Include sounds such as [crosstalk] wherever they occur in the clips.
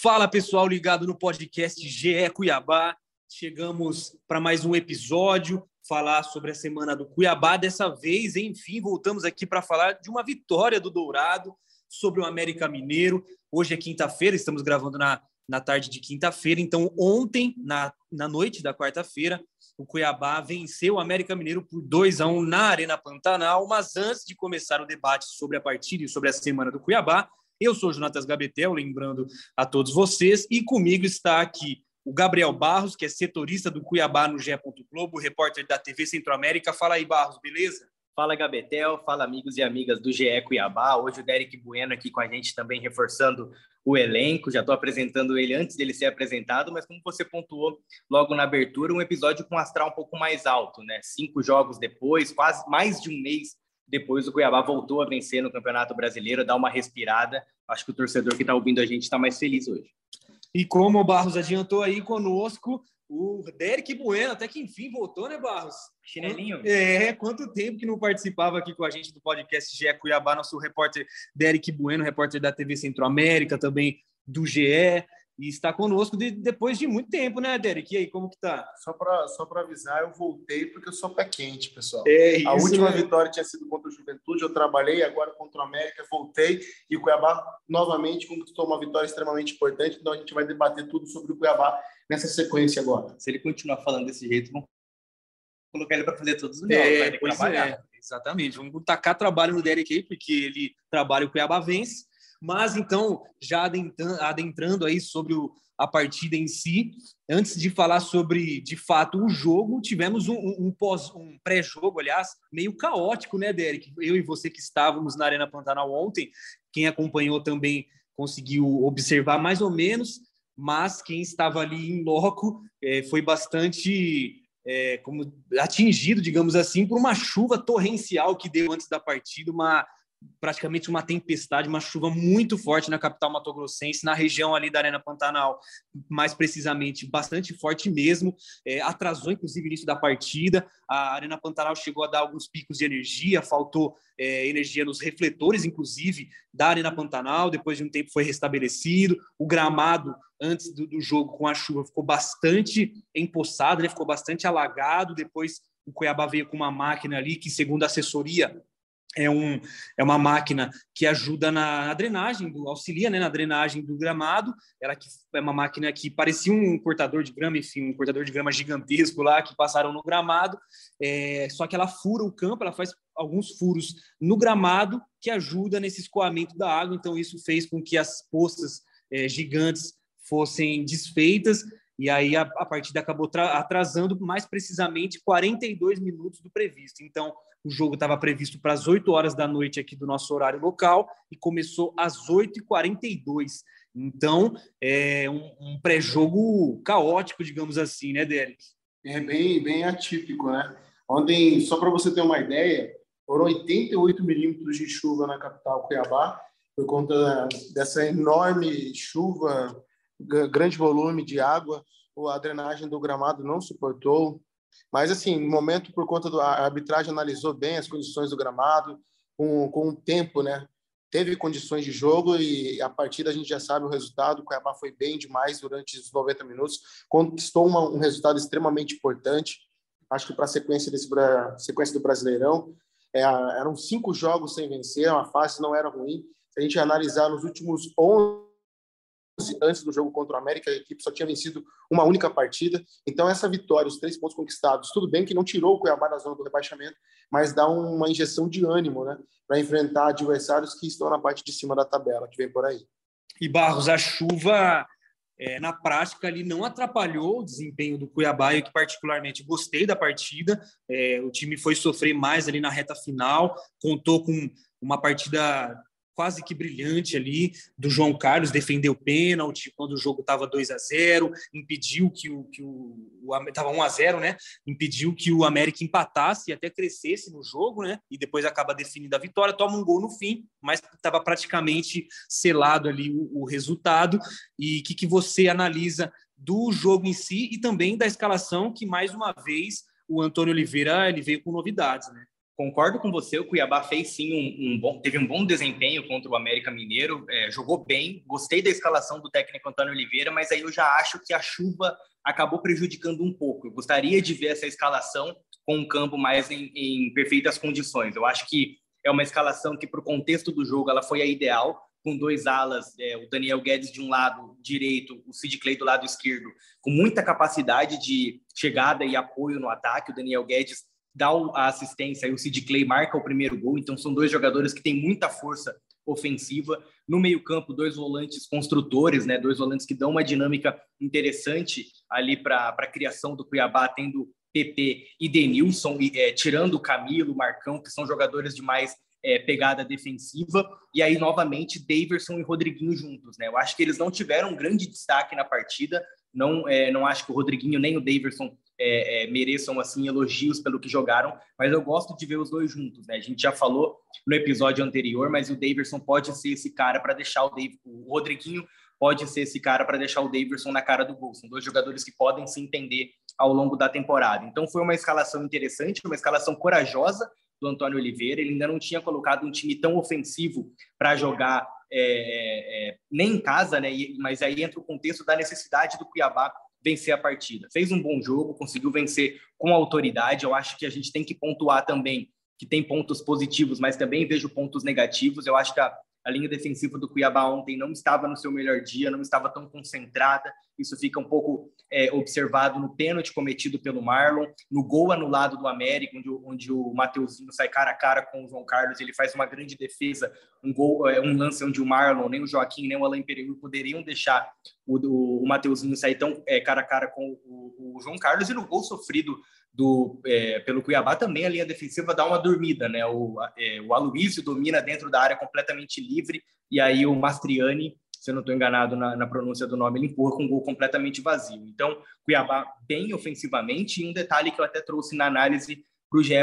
Fala pessoal ligado no podcast GE Cuiabá. Chegamos para mais um episódio, falar sobre a semana do Cuiabá. Dessa vez, enfim, voltamos aqui para falar de uma vitória do Dourado sobre o América Mineiro. Hoje é quinta-feira, estamos gravando na, na tarde de quinta-feira. Então, ontem, na, na noite da quarta-feira, o Cuiabá venceu o América Mineiro por 2 a 1 na Arena Pantanal. Mas antes de começar o debate sobre a partida e sobre a semana do Cuiabá, eu sou Jonatas Gabetel, lembrando a todos vocês, e comigo está aqui o Gabriel Barros, que é setorista do Cuiabá no GE. Globo, repórter da TV Centro-América. Fala aí, Barros, beleza? Fala, Gabetel. Fala, amigos e amigas do GE Cuiabá. Hoje o Derek Bueno aqui com a gente também reforçando o elenco. Já estou apresentando ele antes dele ser apresentado, mas como você pontuou logo na abertura, um episódio com astral um pouco mais alto, né? Cinco jogos depois, quase mais de um mês depois o Cuiabá voltou a vencer no Campeonato Brasileiro, dar uma respirada. Acho que o torcedor que está ouvindo a gente está mais feliz hoje. E como o Barros adiantou aí conosco, o Derek Bueno, até que enfim voltou, né, Barros? Chinelinho. É, quanto tempo que não participava aqui com a gente do podcast GE Cuiabá, nosso repórter Derek Bueno, repórter da TV Centro-América, também do GE e está conosco de, depois de muito tempo, né, Derek? E aí, como que tá? Só para só avisar, eu voltei porque eu sou pé quente, pessoal. É isso, a última né? vitória tinha sido contra o Juventude, eu trabalhei, agora contra o América, voltei e o Cuiabá novamente conquistou uma vitória extremamente importante, então a gente vai debater tudo sobre o Cuiabá nessa sequência agora. Se ele continuar falando desse jeito, vamos colocar ele para fazer todos os jogos, É, vai pois trabalhar. é, exatamente. Vamos tacar trabalho no Derek aí, porque ele trabalha o Cuiabá vence. Mas então, já adentrando, aí sobre o, a partida em si, antes de falar sobre de fato o jogo, tivemos um, um, um pré-jogo, aliás, meio caótico, né, Derek? Eu e você que estávamos na Arena Pantanal ontem, quem acompanhou também conseguiu observar mais ou menos, mas quem estava ali em loco eh, foi bastante é, como atingido, digamos assim, por uma chuva torrencial que deu antes da partida, uma praticamente uma tempestade, uma chuva muito forte na capital matogrossense, na região ali da Arena Pantanal, mais precisamente, bastante forte mesmo, é, atrasou inclusive o início da partida, a Arena Pantanal chegou a dar alguns picos de energia, faltou é, energia nos refletores, inclusive, da Arena Pantanal, depois de um tempo foi restabelecido, o gramado antes do, do jogo com a chuva ficou bastante empoçado, né, ficou bastante alagado, depois o Cuiabá veio com uma máquina ali que, segundo a assessoria, é, um, é uma máquina que ajuda na, na drenagem, auxilia né, na drenagem do gramado. Ela que é uma máquina que parecia um cortador de grama, enfim, um cortador de grama gigantesco lá que passaram no gramado. É, só que ela fura o campo, ela faz alguns furos no gramado que ajuda nesse escoamento da água. Então isso fez com que as poças é, gigantes fossem desfeitas e aí a, a partida acabou atrasando mais precisamente 42 minutos do previsto. Então, o jogo estava previsto para as 8 horas da noite aqui do nosso horário local e começou às 8h42. Então, é um, um pré-jogo caótico, digamos assim, né, Derek? É bem, bem atípico, né? Ontem, só para você ter uma ideia, foram 88 milímetros de chuva na capital Cuiabá, por conta dessa enorme chuva, grande volume de água, a drenagem do gramado não suportou. Mas, assim, no momento, por conta da arbitragem, analisou bem as condições do gramado, com, com o tempo, né? Teve condições de jogo e a partida a gente já sabe o resultado. O Cuiabá foi bem demais durante os 90 minutos, conquistou uma, um resultado extremamente importante. Acho que para a sequência, desse, sequência do Brasileirão, é, eram cinco jogos sem vencer, a fase não era ruim. Se a gente analisar nos últimos 11 antes do jogo contra o América, a equipe só tinha vencido uma única partida. Então, essa vitória, os três pontos conquistados, tudo bem que não tirou o Cuiabá da zona do rebaixamento, mas dá uma injeção de ânimo né, para enfrentar adversários que estão na parte de cima da tabela, que vem por aí. E Barros, a chuva é, na prática ali não atrapalhou o desempenho do Cuiabá, eu que particularmente gostei da partida. É, o time foi sofrer mais ali na reta final, contou com uma partida quase que brilhante ali do João Carlos, defendeu pênalti quando o jogo estava 2 a 0 impediu que o. que o Estava 1 a 0 né? Impediu que o América empatasse e até crescesse no jogo, né? E depois acaba definindo a vitória, toma um gol no fim, mas estava praticamente selado ali o, o resultado. E o que, que você analisa do jogo em si e também da escalação, que mais uma vez o Antônio Oliveira ele veio com novidades, né? Concordo com você, o Cuiabá fez sim um, um bom, teve um bom desempenho contra o América Mineiro, é, jogou bem, gostei da escalação do técnico Antônio Oliveira, mas aí eu já acho que a chuva acabou prejudicando um pouco. Eu gostaria de ver essa escalação com um campo mais em, em perfeitas condições. Eu acho que é uma escalação que, para o contexto do jogo, ela foi a ideal, com dois alas, é, o Daniel Guedes de um lado direito, o Sid Clay do lado esquerdo, com muita capacidade de chegada e apoio no ataque. O Daniel Guedes dá a assistência e o Sid Clay marca o primeiro gol. Então, são dois jogadores que têm muita força ofensiva. No meio-campo, dois volantes construtores, né? Dois volantes que dão uma dinâmica interessante ali para a criação do Cuiabá, tendo PP e Denilson, e, é, tirando o Camilo, Marcão, que são jogadores de mais é, pegada defensiva. E aí, novamente, Daverson e Rodriguinho juntos, né? Eu acho que eles não tiveram um grande destaque na partida. Não, é, não acho que o Rodriguinho nem o Daverson é, é, mereçam assim elogios pelo que jogaram, mas eu gosto de ver os dois juntos. Né? A gente já falou no episódio anterior, mas o Daverson pode ser esse cara para deixar o, Dave, o Rodriguinho pode ser esse cara para deixar o Daverson na cara do gol. São dois jogadores que podem se entender ao longo da temporada. Então foi uma escalação interessante, uma escalação corajosa do Antônio Oliveira. Ele ainda não tinha colocado um time tão ofensivo para jogar é, é, é, nem em casa, né? Mas aí entra o contexto da necessidade do Cuiabá vencer a partida. Fez um bom jogo, conseguiu vencer com autoridade. Eu acho que a gente tem que pontuar também que tem pontos positivos, mas também vejo pontos negativos. Eu acho que a, a linha defensiva do Cuiabá ontem não estava no seu melhor dia, não estava tão concentrada. Isso fica um pouco é, observado no pênalti cometido pelo Marlon, no gol anulado do América, onde, onde o Mateuzinho sai cara a cara com o João Carlos. Ele faz uma grande defesa, um gol, é, um lance onde o Marlon, nem o Joaquim, nem o Alain Pereira poderiam deixar o, o, o Mateuzinho sair tão é, cara a cara com o, o João Carlos. E no gol sofrido do, é, pelo Cuiabá também a linha defensiva dá uma dormida, né? O, é, o Aloysio domina dentro da área completamente livre e aí o Mastriani, se eu não estou enganado na, na, pronúncia do nome, ele empurra com um gol completamente vazio. Então, Cuiabá bem ofensivamente e um detalhe que eu até trouxe na análise para o GE.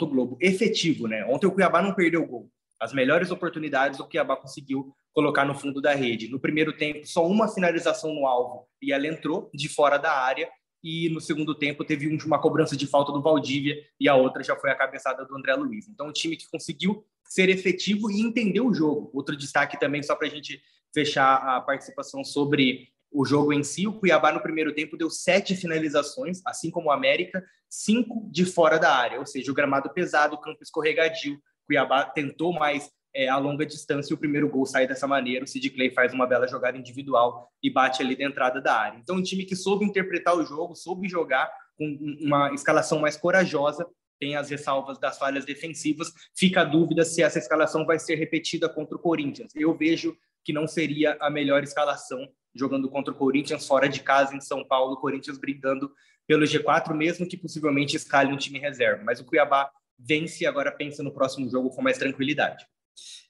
Globo, efetivo, né? Ontem o Cuiabá não perdeu gol. As melhores oportunidades o Cuiabá conseguiu colocar no fundo da rede. No primeiro tempo, só uma finalização no alvo e ela entrou de fora da área e no segundo tempo teve uma cobrança de falta do Valdívia e a outra já foi a cabeçada do André Luiz. Então, um time que conseguiu ser efetivo e entender o jogo. Outro destaque também, só para a gente fechar a participação sobre o jogo em si, o Cuiabá no primeiro tempo deu sete finalizações, assim como o América, cinco de fora da área, ou seja, o gramado pesado, o campo escorregadio. Cuiabá tentou mais é, a longa distância e o primeiro gol sai dessa maneira. O Sid Clay faz uma bela jogada individual e bate ali da entrada da área. Então, um time que soube interpretar o jogo, soube jogar com uma escalação mais corajosa, tem as ressalvas das falhas defensivas. Fica a dúvida se essa escalação vai ser repetida contra o Corinthians. Eu vejo que não seria a melhor escalação jogando contra o Corinthians fora de casa em São Paulo, o Corinthians brigando pelo G4, mesmo que possivelmente escale um time reserva. Mas o Cuiabá vence e agora pensa no próximo jogo com mais tranquilidade.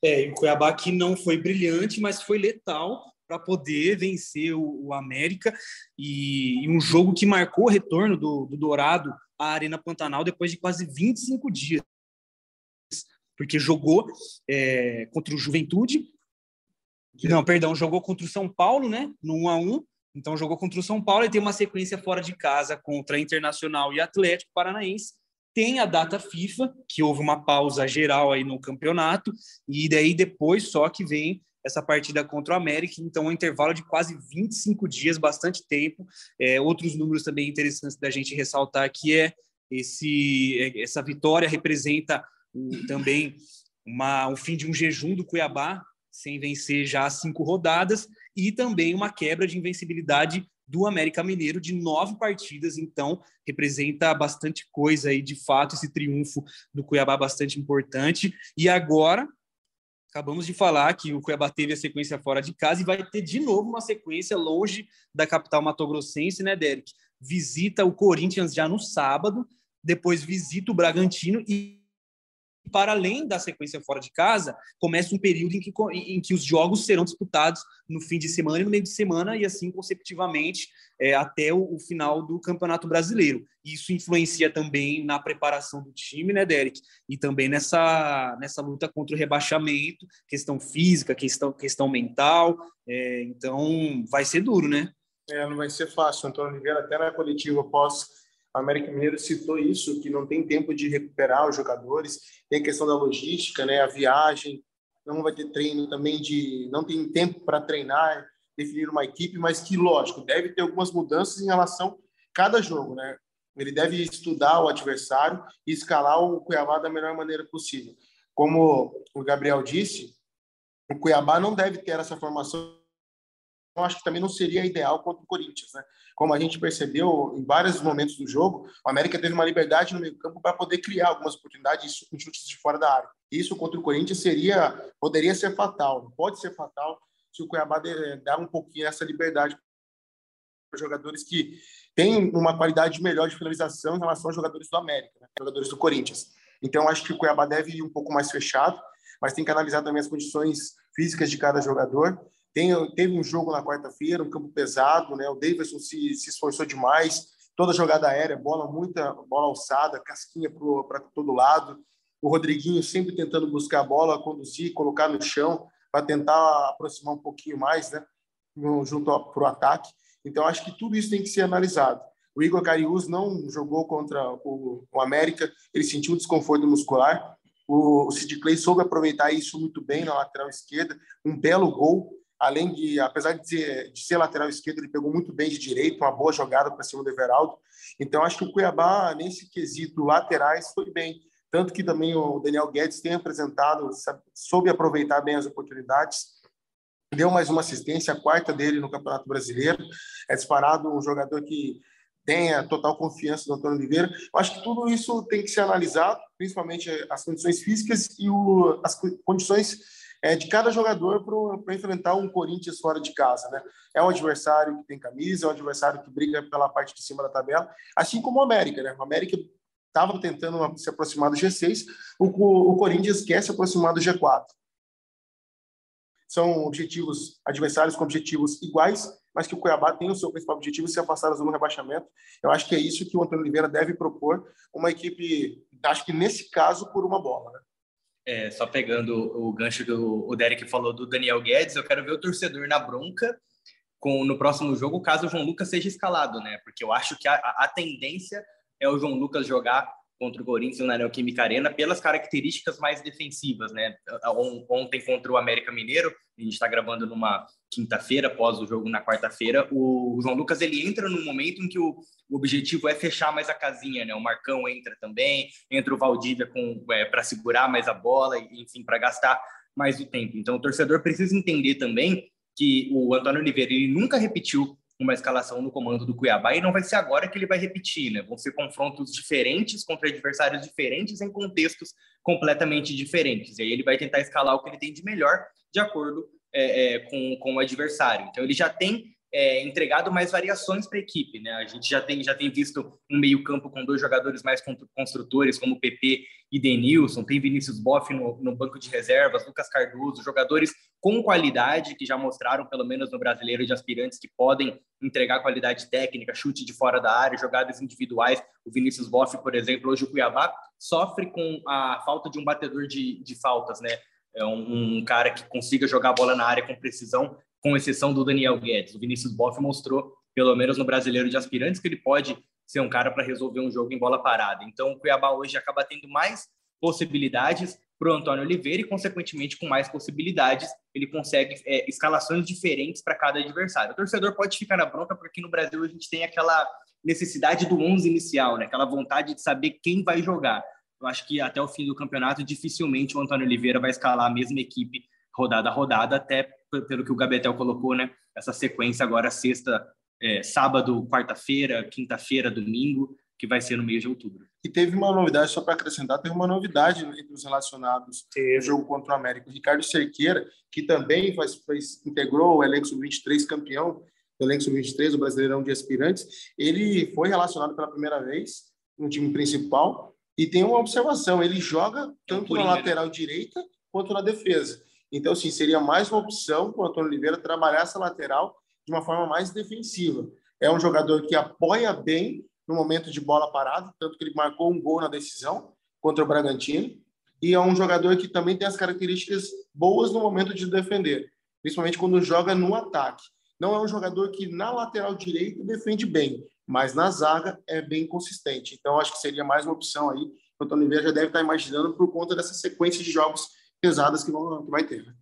É, e o Cuiabá que não foi brilhante, mas foi letal para poder vencer o, o América. E, e, um jogo que marcou o retorno do, do Dourado à Arena Pantanal depois de quase 25 dias, porque jogou é, contra o Juventude, não, perdão, jogou contra o São Paulo, né, no 1 a 1 então jogou contra o São Paulo e tem uma sequência fora de casa contra Internacional e Atlético Paranaense tem a data FIFA, que houve uma pausa geral aí no campeonato, e daí depois só que vem essa partida contra o América, então um intervalo de quase 25 dias, bastante tempo. É, outros números também interessantes da gente ressaltar que é esse é, essa vitória representa também uma, o fim de um jejum do Cuiabá, sem vencer já cinco rodadas, e também uma quebra de invencibilidade do América Mineiro de nove partidas, então representa bastante coisa aí, de fato, esse triunfo do Cuiabá bastante importante. E agora, acabamos de falar que o Cuiabá teve a sequência fora de casa e vai ter de novo uma sequência longe da capital matogrossense, né, Derek? Visita o Corinthians já no sábado, depois visita o Bragantino e para além da sequência fora de casa, começa um período em que, em que os jogos serão disputados no fim de semana e no meio de semana, e assim consecutivamente é, até o, o, final do Campeonato Brasileiro. Isso influencia também na preparação do time, né, Derek? E também nessa, nessa luta contra o rebaixamento, questão física, questão, questão mental. É, então, vai ser duro, né? É, não vai ser fácil. Antônio Oliveira, até na coletiva pós o América Mineiro citou isso, que não tem tempo de recuperar os jogadores, tem a questão da logística, né, a viagem, não vai ter treino também de, não tem tempo para treinar, definir uma equipe, mas que lógico deve ter algumas mudanças em relação a cada jogo, né? Ele deve estudar o adversário e escalar o Cuiabá da melhor maneira possível. Como o Gabriel disse, o Cuiabá não deve ter essa formação acho que também não seria ideal contra o Corinthians, né? Como a gente percebeu em vários momentos do jogo, o América teve uma liberdade no meio-campo para poder criar algumas oportunidades em chutes de fora da área. Isso contra o Corinthians seria poderia ser fatal, pode ser fatal se o Cuiabá dar um pouquinho essa liberdade para jogadores que têm uma qualidade melhor de finalização em relação aos jogadores do América, né? jogadores do Corinthians. Então, acho que o Cuiabá deve ir um pouco mais fechado, mas tem que analisar também as condições físicas de cada jogador tem, teve um jogo na quarta-feira, um campo pesado, né? O Davidson se, se esforçou demais, toda jogada aérea, bola muita bola alçada, casquinha para todo lado. O Rodriguinho sempre tentando buscar a bola, conduzir, colocar no chão para tentar aproximar um pouquinho mais, né? Junto para o ataque. Então acho que tudo isso tem que ser analisado. O Igor Cariús não jogou contra o, o América, ele sentiu desconforto muscular. O, o Sid Clay soube aproveitar isso muito bem na lateral esquerda, um belo gol além de, apesar de ser, de ser lateral esquerdo, ele pegou muito bem de direito, uma boa jogada para cima do Everaldo. Então, acho que o Cuiabá, nesse quesito laterais, foi bem. Tanto que também o Daniel Guedes tem apresentado, soube aproveitar bem as oportunidades. Deu mais uma assistência, a quarta dele no Campeonato Brasileiro. É disparado um jogador que tem a total confiança do Antônio Oliveira. Eu acho que tudo isso tem que ser analisado, principalmente as condições físicas e o, as condições é, de cada jogador para enfrentar um Corinthians fora de casa. Né? É um adversário que tem camisa, é um adversário que briga pela parte de cima da tabela, assim como o América. Né? O América estava tentando se aproximar do G6, o, o Corinthians quer se aproximar do G4. São objetivos, adversários com objetivos iguais, mas que o Cuiabá tem o seu principal objetivo se afastar da zona do rebaixamento. Eu acho que é isso que o Antônio Oliveira deve propor, uma equipe, acho que nesse caso, por uma bola. Né? É, só pegando o gancho que o Derek falou do Daniel Guedes, eu quero ver o torcedor na bronca com no próximo jogo, caso o João Lucas seja escalado, né? Porque eu acho que a, a tendência é o João Lucas jogar contra o Corinthians na Neoquímica Arena pelas características mais defensivas, né? Ontem contra o América Mineiro, a gente está gravando numa quinta-feira, após o jogo na quarta-feira, o João Lucas ele entra no momento em que o, o, objetivo é fechar mais a casinha, né? O Marcão entra também, entra o Valdívia com é, para segurar mais a bola, enfim, para gastar mais o tempo. Então o torcedor precisa entender também que o Antônio Oliveira ele nunca repetiu uma escalação no comando do Cuiabá e não vai ser agora que ele vai repetir, né? Vão ser confrontos diferentes contra adversários diferentes em contextos completamente diferentes. E aí ele vai tentar escalar o que ele tem de melhor de acordo é, é, com, com o adversário. Então ele já tem é, entregado mais variações para a equipe. Né? A gente já tem, já tem visto um meio-campo com dois jogadores mais construtores, como PP e Denilson, tem Vinícius Boff no, no, banco de reservas, Lucas Cardoso, jogadores com qualidade que já mostraram, pelo menos no brasileiro de aspirantes, que podem entregar qualidade técnica, chute de fora da área, jogadas individuais. O Vinícius Boff, por exemplo, hoje o Cuiabá sofre com a falta de um batedor de, de faltas, né? É um, um, cara que consiga jogar a bola na área com precisão, com exceção do Daniel Guedes. O Vinícius Boff mostrou, pelo menos no brasileiro de aspirantes, que ele pode ser um cara para resolver um jogo em bola parada. Então, o Cuiabá hoje acaba tendo mais possibilidades para o Antônio Oliveira e, consequentemente, com mais possibilidades, ele consegue é, escalações diferentes para cada adversário. O torcedor pode ficar na bronca porque no Brasil a gente tem aquela necessidade do 11 inicial, né? aquela vontade de saber quem vai jogar. Eu acho que até o fim do campeonato, dificilmente o Antônio Oliveira vai escalar a mesma equipe rodada a rodada, até pelo que o Gabetel colocou, né? Essa sequência agora sexta, é, sábado, quarta-feira, quinta-feira, domingo, que vai ser no mês de outubro. E teve uma novidade, só para acrescentar, teve uma novidade entre os relacionados no jogo contra o América. O Ricardo Cerqueira, que também faz, faz, integrou o elenco sub-23 campeão do elenco sub-23, o Brasileirão de Aspirantes, ele foi relacionado pela primeira vez no time principal e tem uma observação, ele joga tanto na lateral direita quanto na defesa. Então, assim, seria mais uma opção para o Antônio Oliveira trabalhar essa lateral de uma forma mais defensiva. É um jogador que apoia bem no momento de bola parada, tanto que ele marcou um gol na decisão contra o Bragantino, e é um jogador que também tem as características boas no momento de defender, principalmente quando joga no ataque. Não é um jogador que na lateral direita defende bem, mas na zaga é bem consistente. Então acho que seria mais uma opção aí. O Antônio Oliveira já deve estar imaginando por conta dessa sequência de jogos pesadas que, vão, que vai ter. Né?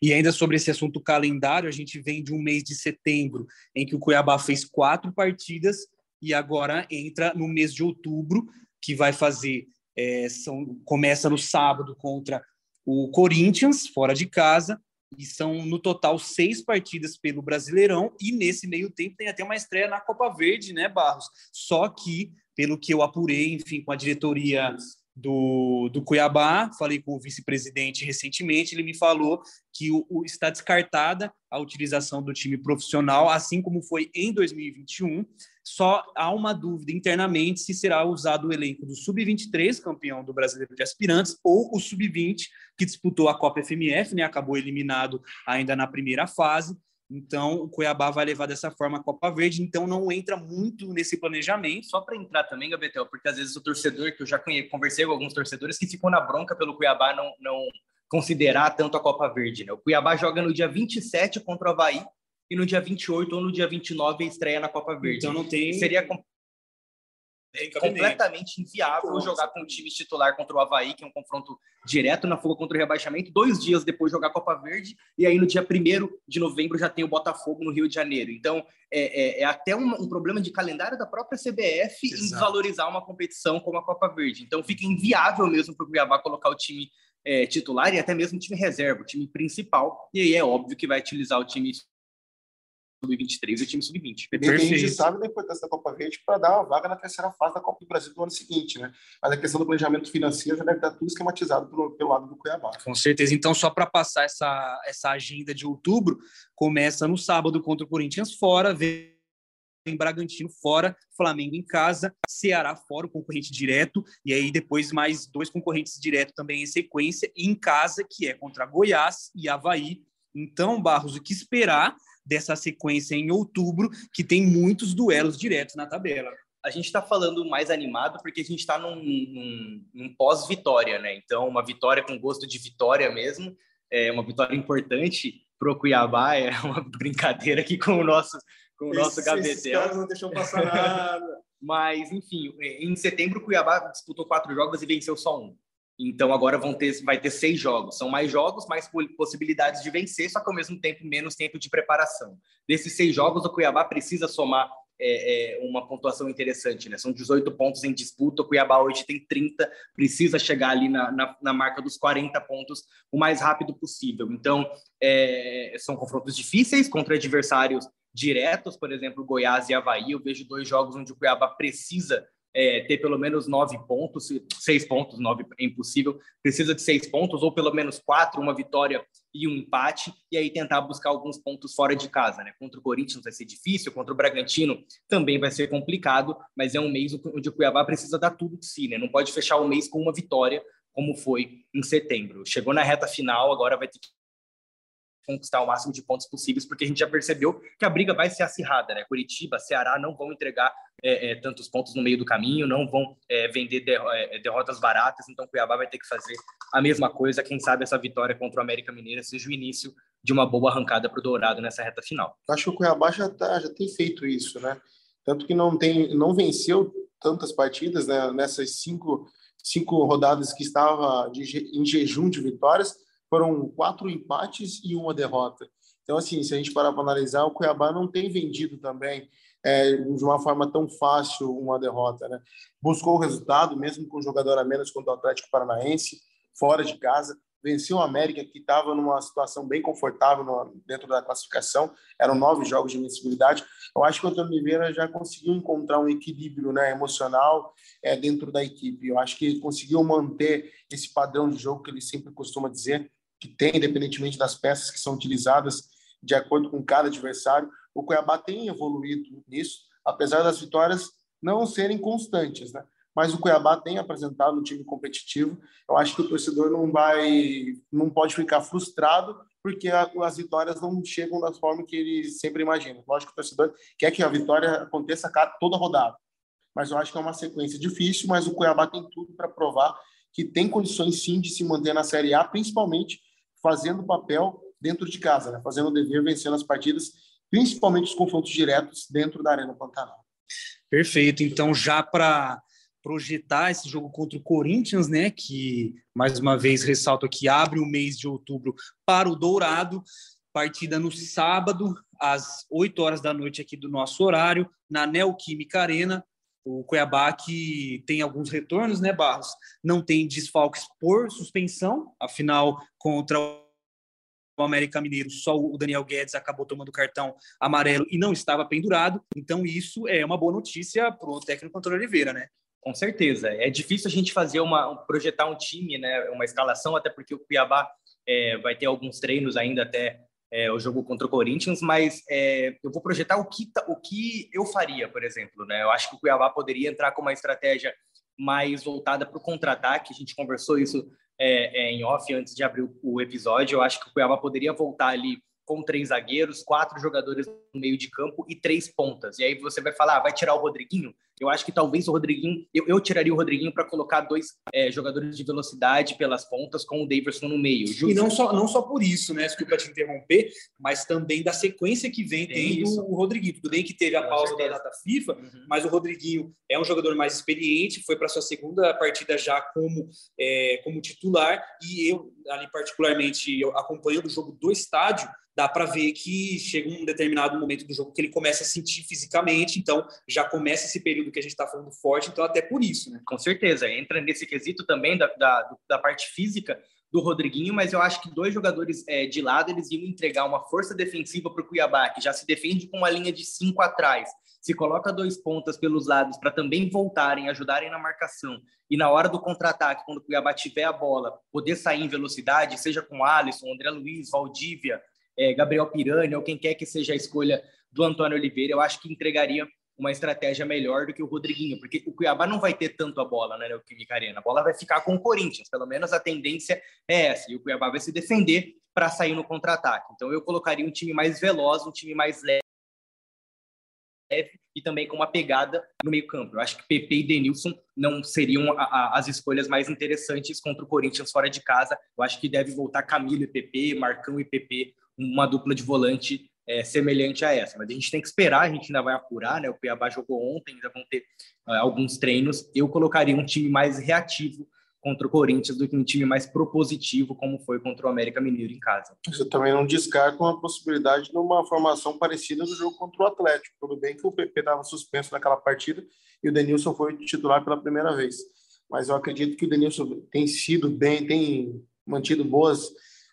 E ainda sobre esse assunto calendário, a gente vem de um mês de setembro em que o Cuiabá fez quatro partidas e agora entra no mês de outubro, que vai fazer. É, são, começa no sábado contra o Corinthians, fora de casa, e são no total seis partidas pelo Brasileirão, e nesse meio tempo tem até uma estreia na Copa Verde, né, Barros? Só que, pelo que eu apurei, enfim, com a diretoria do, do Cuiabá, falei com o vice-presidente recentemente, ele me falou que o, o, está descartada a utilização do time profissional, assim como foi em 2021. Só há uma dúvida internamente se será usado o elenco do Sub-23, campeão do Brasileiro de Aspirantes, ou o Sub-20, que disputou a Copa FMF, né, acabou eliminado ainda na primeira fase. Então, o Cuiabá vai levar dessa forma a Copa Verde, então não entra muito nesse planejamento. Só para entrar também, Gabetel, porque às vezes o torcedor, que eu já conversei com alguns torcedores, que ficam na bronca pelo Cuiabá não, não considerar tanto a Copa Verde. Né? O Cuiabá joga no dia 27 contra o Havaí e no dia 28 ou no dia 29 estreia na Copa Verde. Então não tem. Seria é completamente inviável jogar com o time titular contra o Havaí, que é um confronto direto na fuga contra o rebaixamento, dois dias depois jogar a Copa Verde, e aí no dia 1 de novembro já tem o Botafogo no Rio de Janeiro. Então, é, é, é até um, um, problema de calendário da própria CBF Exato. em desvalorizar uma competição como a Copa Verde. Então, fica inviável mesmo para o Cuiabá colocar o time é, titular e até mesmo o time reserva, o time principal, e aí é óbvio que vai utilizar o time sub-23 e o time sub-20. É a gente sabe da importância da Copa Verde para dar uma vaga na terceira fase da Copa do Brasil do ano seguinte, né? Mas a questão do planejamento financeiro já deve estar tudo esquematizado pelo, pelo lado do Cuiabá. Com certeza. Então, só para passar essa, essa agenda de outubro, começa no sábado contra o Corinthians fora, vem em Bragantino fora, Flamengo em casa, Ceará fora, o concorrente direto, e aí depois mais dois concorrentes direto também em sequência, e em casa, que é contra Goiás e Havaí. Então, Barros, o que esperar dessa sequência em outubro, que tem muitos duelos diretos na tabela. A gente está falando mais animado porque a gente está num, num, num pós-vitória, né? Então, uma vitória com gosto de vitória mesmo, é uma vitória importante para o Cuiabá, é [laughs] uma brincadeira aqui com o nosso, com o nosso gavetel. não deixam passar [laughs] nada. Mas, enfim, em setembro o Cuiabá disputou quatro jogos e venceu só um. Então agora vão ter, vai ter seis jogos. São mais jogos, mais possibilidades de vencer, só que ao mesmo tempo menos tempo de preparação. Desses seis jogos, o Cuiabá precisa somar é, é, uma pontuação interessante, né? São 18 pontos em disputa. O Cuiabá hoje tem 30, precisa chegar ali na, na, na marca dos 40 pontos o mais rápido possível. Então, é, são confrontos difíceis contra adversários diretos, por exemplo, Goiás e Havaí. Eu vejo dois jogos onde o Cuiabá precisa é, ter pelo menos nove pontos, seis pontos, nove é impossível, precisa de seis pontos, ou pelo menos quatro, uma vitória e um empate, e aí tentar buscar alguns pontos fora de casa, né? Contra o Corinthians vai ser difícil, contra o Bragantino também vai ser complicado, mas é um mês onde o Cuiabá precisa dar tudo de si, né? Não pode fechar o mês com uma vitória, como foi em setembro. Chegou na reta final, agora vai ter que conquistar o máximo de pontos possíveis, porque a gente já percebeu que a briga vai ser acirrada, né? Curitiba, Ceará não vão entregar é, é, tantos pontos no meio do caminho, não vão é, vender derro é, derrotas baratas, então Cuiabá vai ter que fazer a mesma coisa. Quem sabe essa vitória contra o América Mineira seja o início de uma boa arrancada para o Dourado nessa reta final. Acho que o Cuiabá já, tá, já tem feito isso, né? Tanto que não tem, não venceu tantas partidas né? nessas cinco, cinco rodadas que estava de, em jejum de vitórias foram quatro empates e uma derrota. Então, assim, se a gente parar para analisar, o Cuiabá não tem vendido também é, de uma forma tão fácil uma derrota, né? Buscou o resultado, mesmo com um jogador a menos contra o Atlético Paranaense, fora de casa, venceu o América, que estava numa situação bem confortável no, dentro da classificação, eram nove jogos de invencibilidade. Eu acho que o Antônio Oliveira já conseguiu encontrar um equilíbrio né, emocional é, dentro da equipe. Eu acho que conseguiu manter esse padrão de jogo que ele sempre costuma dizer, que tem, independentemente das peças que são utilizadas, de acordo com cada adversário. O Cuiabá tem evoluído nisso, apesar das vitórias não serem constantes, né? mas o Cuiabá tem apresentado um time competitivo. Eu acho que o torcedor não vai, não pode ficar frustrado porque as vitórias não chegam da forma que ele sempre imagina. Lógico que o torcedor quer que a vitória aconteça toda rodada, mas eu acho que é uma sequência difícil. Mas o Cuiabá tem tudo para provar que tem condições sim de se manter na Série A, principalmente fazendo papel dentro de casa, né? fazendo o dever, vencendo as partidas, principalmente os confrontos diretos dentro da Arena Pantanal. Perfeito. Então, já para projetar esse jogo contra o Corinthians, né, que mais uma vez ressalto aqui abre o mês de outubro para o Dourado, partida no sábado às 8 horas da noite aqui do nosso horário na Neoquímica Arena. O Cuiabá que tem alguns retornos, né, Barros? Não tem desfalques por suspensão, afinal contra o América Mineiro, só o Daniel Guedes acabou tomando cartão amarelo e não estava pendurado. Então, isso é uma boa notícia para o técnico Antônio Oliveira, né? Com certeza. É difícil a gente fazer uma projetar um time, né, uma escalação, até porque o Cuiabá é, vai ter alguns treinos ainda até é, o jogo contra o Corinthians, mas é, eu vou projetar o que, o que eu faria, por exemplo. Né? Eu acho que o Cuiabá poderia entrar com uma estratégia mais voltada para o contra-ataque. A gente conversou isso é, é, em off antes de abrir o, o episódio. Eu acho que o Cuiabá poderia voltar ali com três zagueiros, quatro jogadores no meio de campo e três pontas. E aí você vai falar, ah, vai tirar o Rodriguinho? Eu acho que talvez o Rodriguinho, eu, eu tiraria o Rodriguinho para colocar dois é, jogadores de velocidade pelas pontas com o Davidson no meio. Justo? E não só, não só por isso, né? Desculpa te interromper, mas também da sequência que vem tendo o Rodriguinho. Tudo bem que teve a pausa da data FIFA, uhum. mas o Rodriguinho é um jogador mais experiente, foi para sua segunda partida já como, é, como titular, e eu, ali particularmente, eu, acompanhando o jogo do estádio, dá para ver que chega um determinado momento do jogo que ele começa a sentir fisicamente, então já começa esse período que a gente está falando forte, então até por isso, né? Com certeza, entra nesse quesito também da, da, da parte física do Rodriguinho, mas eu acho que dois jogadores é, de lado eles iam entregar uma força defensiva para o Cuiabá, que já se defende com uma linha de cinco atrás, se coloca dois pontas pelos lados para também voltarem, ajudarem na marcação, e na hora do contra-ataque, quando o Cuiabá tiver a bola, poder sair em velocidade, seja com Alisson, André Luiz, Valdívia, é, Gabriel Pirani ou quem quer que seja a escolha do Antônio Oliveira, eu acho que entregaria uma estratégia melhor do que o Rodriguinho, porque o Cuiabá não vai ter tanto a bola né, no Química Arena, a bola vai ficar com o Corinthians, pelo menos a tendência é essa, e o Cuiabá vai se defender para sair no contra-ataque. Então eu colocaria um time mais veloz, um time mais leve e também com uma pegada no meio-campo. Eu acho que PP e Denilson não seriam a, a, as escolhas mais interessantes contra o Corinthians fora de casa. Eu acho que deve voltar Camilo e PP, Marcão e PP uma dupla de volante é, semelhante a essa. Mas a gente tem que esperar, a gente ainda vai apurar, né? O Cuiabá jogou ontem, ainda vão ter uh, alguns treinos. Eu colocaria um time mais reativo contra o Corinthians do que um time mais propositivo, como foi contra o América Mineiro em casa. Eu também não descarto uma possibilidade de uma formação parecida do jogo contra o Atlético. Tudo bem que o PP estava suspenso naquela partida e o Denilson foi titular pela primeira vez. Mas eu acredito que o Denilson tem sido bem, tem mantido boas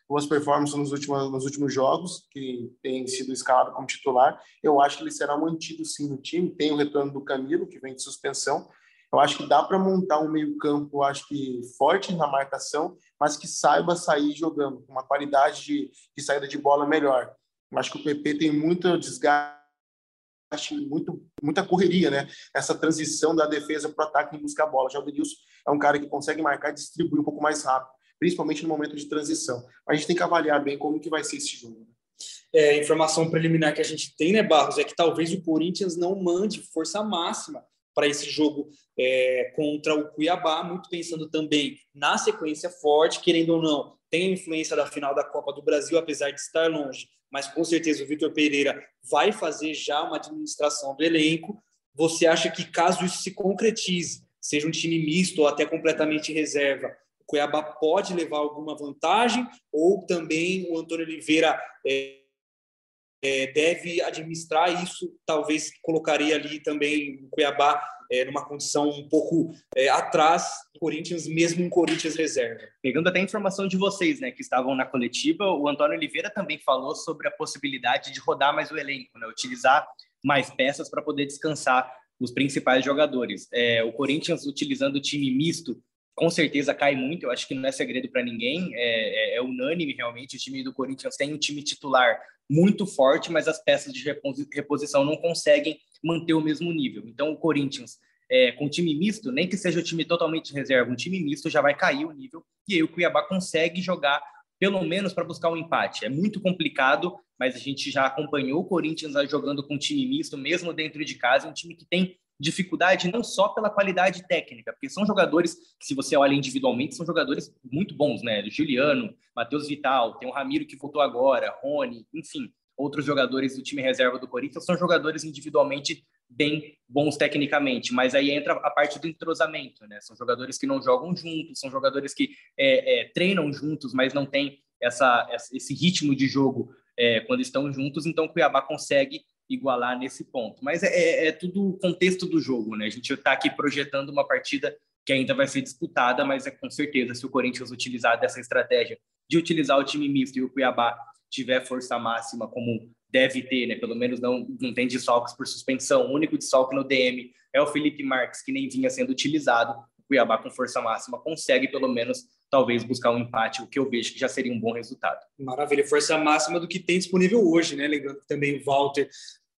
boas performances nos últimos, nos últimos jogos, que tem sido escalado como titular. Eu acho que ele será mantido sim no time. Tem o retorno do Camilo, que vem de suspensão. Eu acho que dá para montar um meio-campo, acho que forte na marcação, mas que saiba sair jogando, com uma qualidade de, de saída de bola melhor. Eu acho que o PP tem muito desgaste muito, muita correria, né? Essa transição da defesa para o ataque em buscar a bola. Já o Denilson é um cara que consegue marcar e distribuir um pouco mais rápido principalmente no momento de transição. A gente tem que avaliar bem como que vai ser esse jogo. É, informação preliminar que a gente tem, né, Barros, é que talvez o Corinthians não mande força máxima para esse jogo é, contra o Cuiabá, muito pensando também na sequência forte, querendo ou não, tem a influência da final da Copa do Brasil, apesar de estar longe, mas com certeza o Vitor Pereira vai fazer já uma administração do elenco. Você acha que caso isso se concretize, seja um time misto ou até completamente reserva, Cuiabá pode levar alguma vantagem ou também o Antônio Oliveira é, é, deve administrar isso, talvez colocaria ali também o Cuiabá é, numa condição um pouco é, atrás do Corinthians, mesmo um Corinthians reserva. Pegando até a informação de vocês, né, que estavam na coletiva, o Antônio Oliveira também falou sobre a possibilidade de rodar mais o elenco, né, utilizar mais peças para poder descansar os principais jogadores. É, o Corinthians utilizando o time misto com certeza cai muito, eu acho que não é segredo para ninguém, é, é, é, unânime realmente. O time do Corinthians tem um time titular muito forte, mas as peças de reposição não conseguem manter o mesmo nível. Então, o Corinthians, é, com time misto, nem que seja o time totalmente reserva, um time misto já vai cair o nível, e aí o Cuiabá consegue jogar pelo menos para buscar um empate. É muito complicado, mas a gente já acompanhou o Corinthians jogando com time misto, mesmo dentro de casa, um time que tem dificuldade não só pela qualidade técnica, porque são jogadores se você olha individualmente, são jogadores muito bons, né? Juliano, Matheus Vital, tem o Ramiro que voltou agora, Rony, enfim, outros jogadores do time reserva do Corinthians são jogadores individualmente bem bons tecnicamente, mas aí entra a parte do entrosamento, né? São jogadores que não jogam juntos, são jogadores que é, é, treinam juntos, mas não tem essa, esse ritmo de jogo é, quando estão juntos, então o Cuiabá consegue igualar nesse ponto. Mas é, é, é tudo o contexto do jogo, né? A gente está aqui projetando uma partida que ainda vai ser disputada, mas é com certeza se o Corinthians utilizar dessa estratégia de utilizar o time misto e o Cuiabá tiver força máxima como deve ter, né? Pelo menos não, não tem desfalques por suspensão. O único desfalque no DM é o Felipe Marques, que nem vinha sendo utilizado. O Cuiabá com força máxima consegue pelo menos talvez buscar um empate, o que eu vejo que já seria um bom resultado. Maravilha, força máxima do que tem disponível hoje, né? Lembrando que também o Walter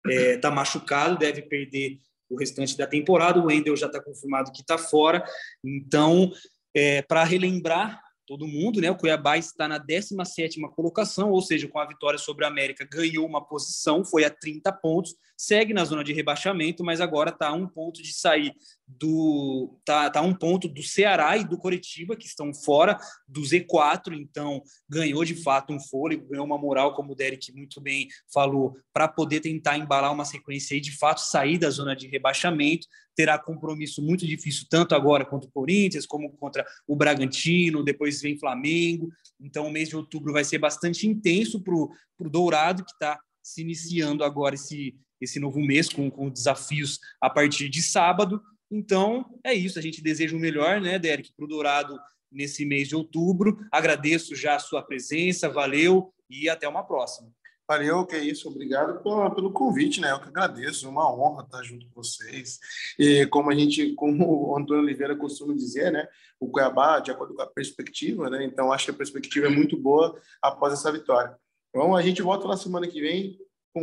está [laughs] é, tá machucado, deve perder o restante da temporada. O Wendel já está confirmado que está fora. Então, é, para relembrar todo mundo, né? O Cuiabá está na 17 colocação, ou seja, com a vitória sobre a América, ganhou uma posição, foi a 30 pontos, segue na zona de rebaixamento, mas agora está a um ponto de sair do. Tá, tá um ponto do Ceará e do Coritiba, que estão fora do Z4, então ganhou de fato um fôlego, ganhou uma moral, como o Derek muito bem falou, para poder tentar embalar uma sequência e de fato sair da zona de rebaixamento terá compromisso muito difícil, tanto agora contra o Corinthians, como contra o Bragantino, depois vem Flamengo. Então, o mês de outubro vai ser bastante intenso para o Dourado, que está se iniciando agora esse, esse novo mês com, com desafios a partir de sábado. Então, é isso. A gente deseja o melhor, né, Derek, para o Dourado nesse mês de outubro. Agradeço já a sua presença, valeu e até uma próxima. Valeu, que é isso. Obrigado pelo, pelo convite, né? Eu que agradeço. É uma honra estar junto com vocês. E como a gente, como o Antônio Oliveira costuma dizer, né? O Cuiabá, de acordo com a perspectiva, né? Então, acho que a perspectiva é muito boa após essa vitória. Então, a gente volta na semana que vem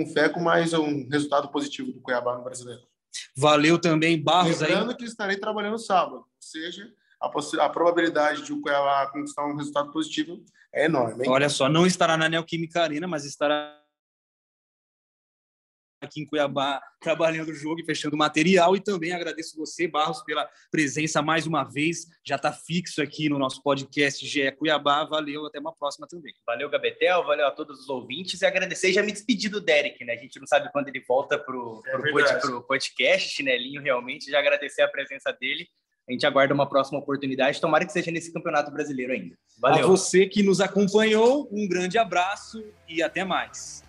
fé com mais um resultado positivo do Cuiabá no Brasileiro. Valeu também, Barros. Lembrando aí. que estarei trabalhando sábado, ou seja, a, a probabilidade de o Cuiabá conquistar um resultado positivo é enorme. Hein? Olha só, não estará na Neoquímica Arena, mas estará aqui em Cuiabá trabalhando o jogo e fechando material. E também agradeço você, Barros, pela presença mais uma vez. Já está fixo aqui no nosso podcast GE Cuiabá. Valeu, até uma próxima também. Valeu, Gabetel, valeu a todos os ouvintes. E agradecer já me despedir do Derek, né? A gente não sabe quando ele volta para o é podcast, chinelinho, realmente. Já agradecer a presença dele. A gente aguarda uma próxima oportunidade. Tomara que seja nesse Campeonato Brasileiro ainda. Valeu. A você que nos acompanhou, um grande abraço e até mais.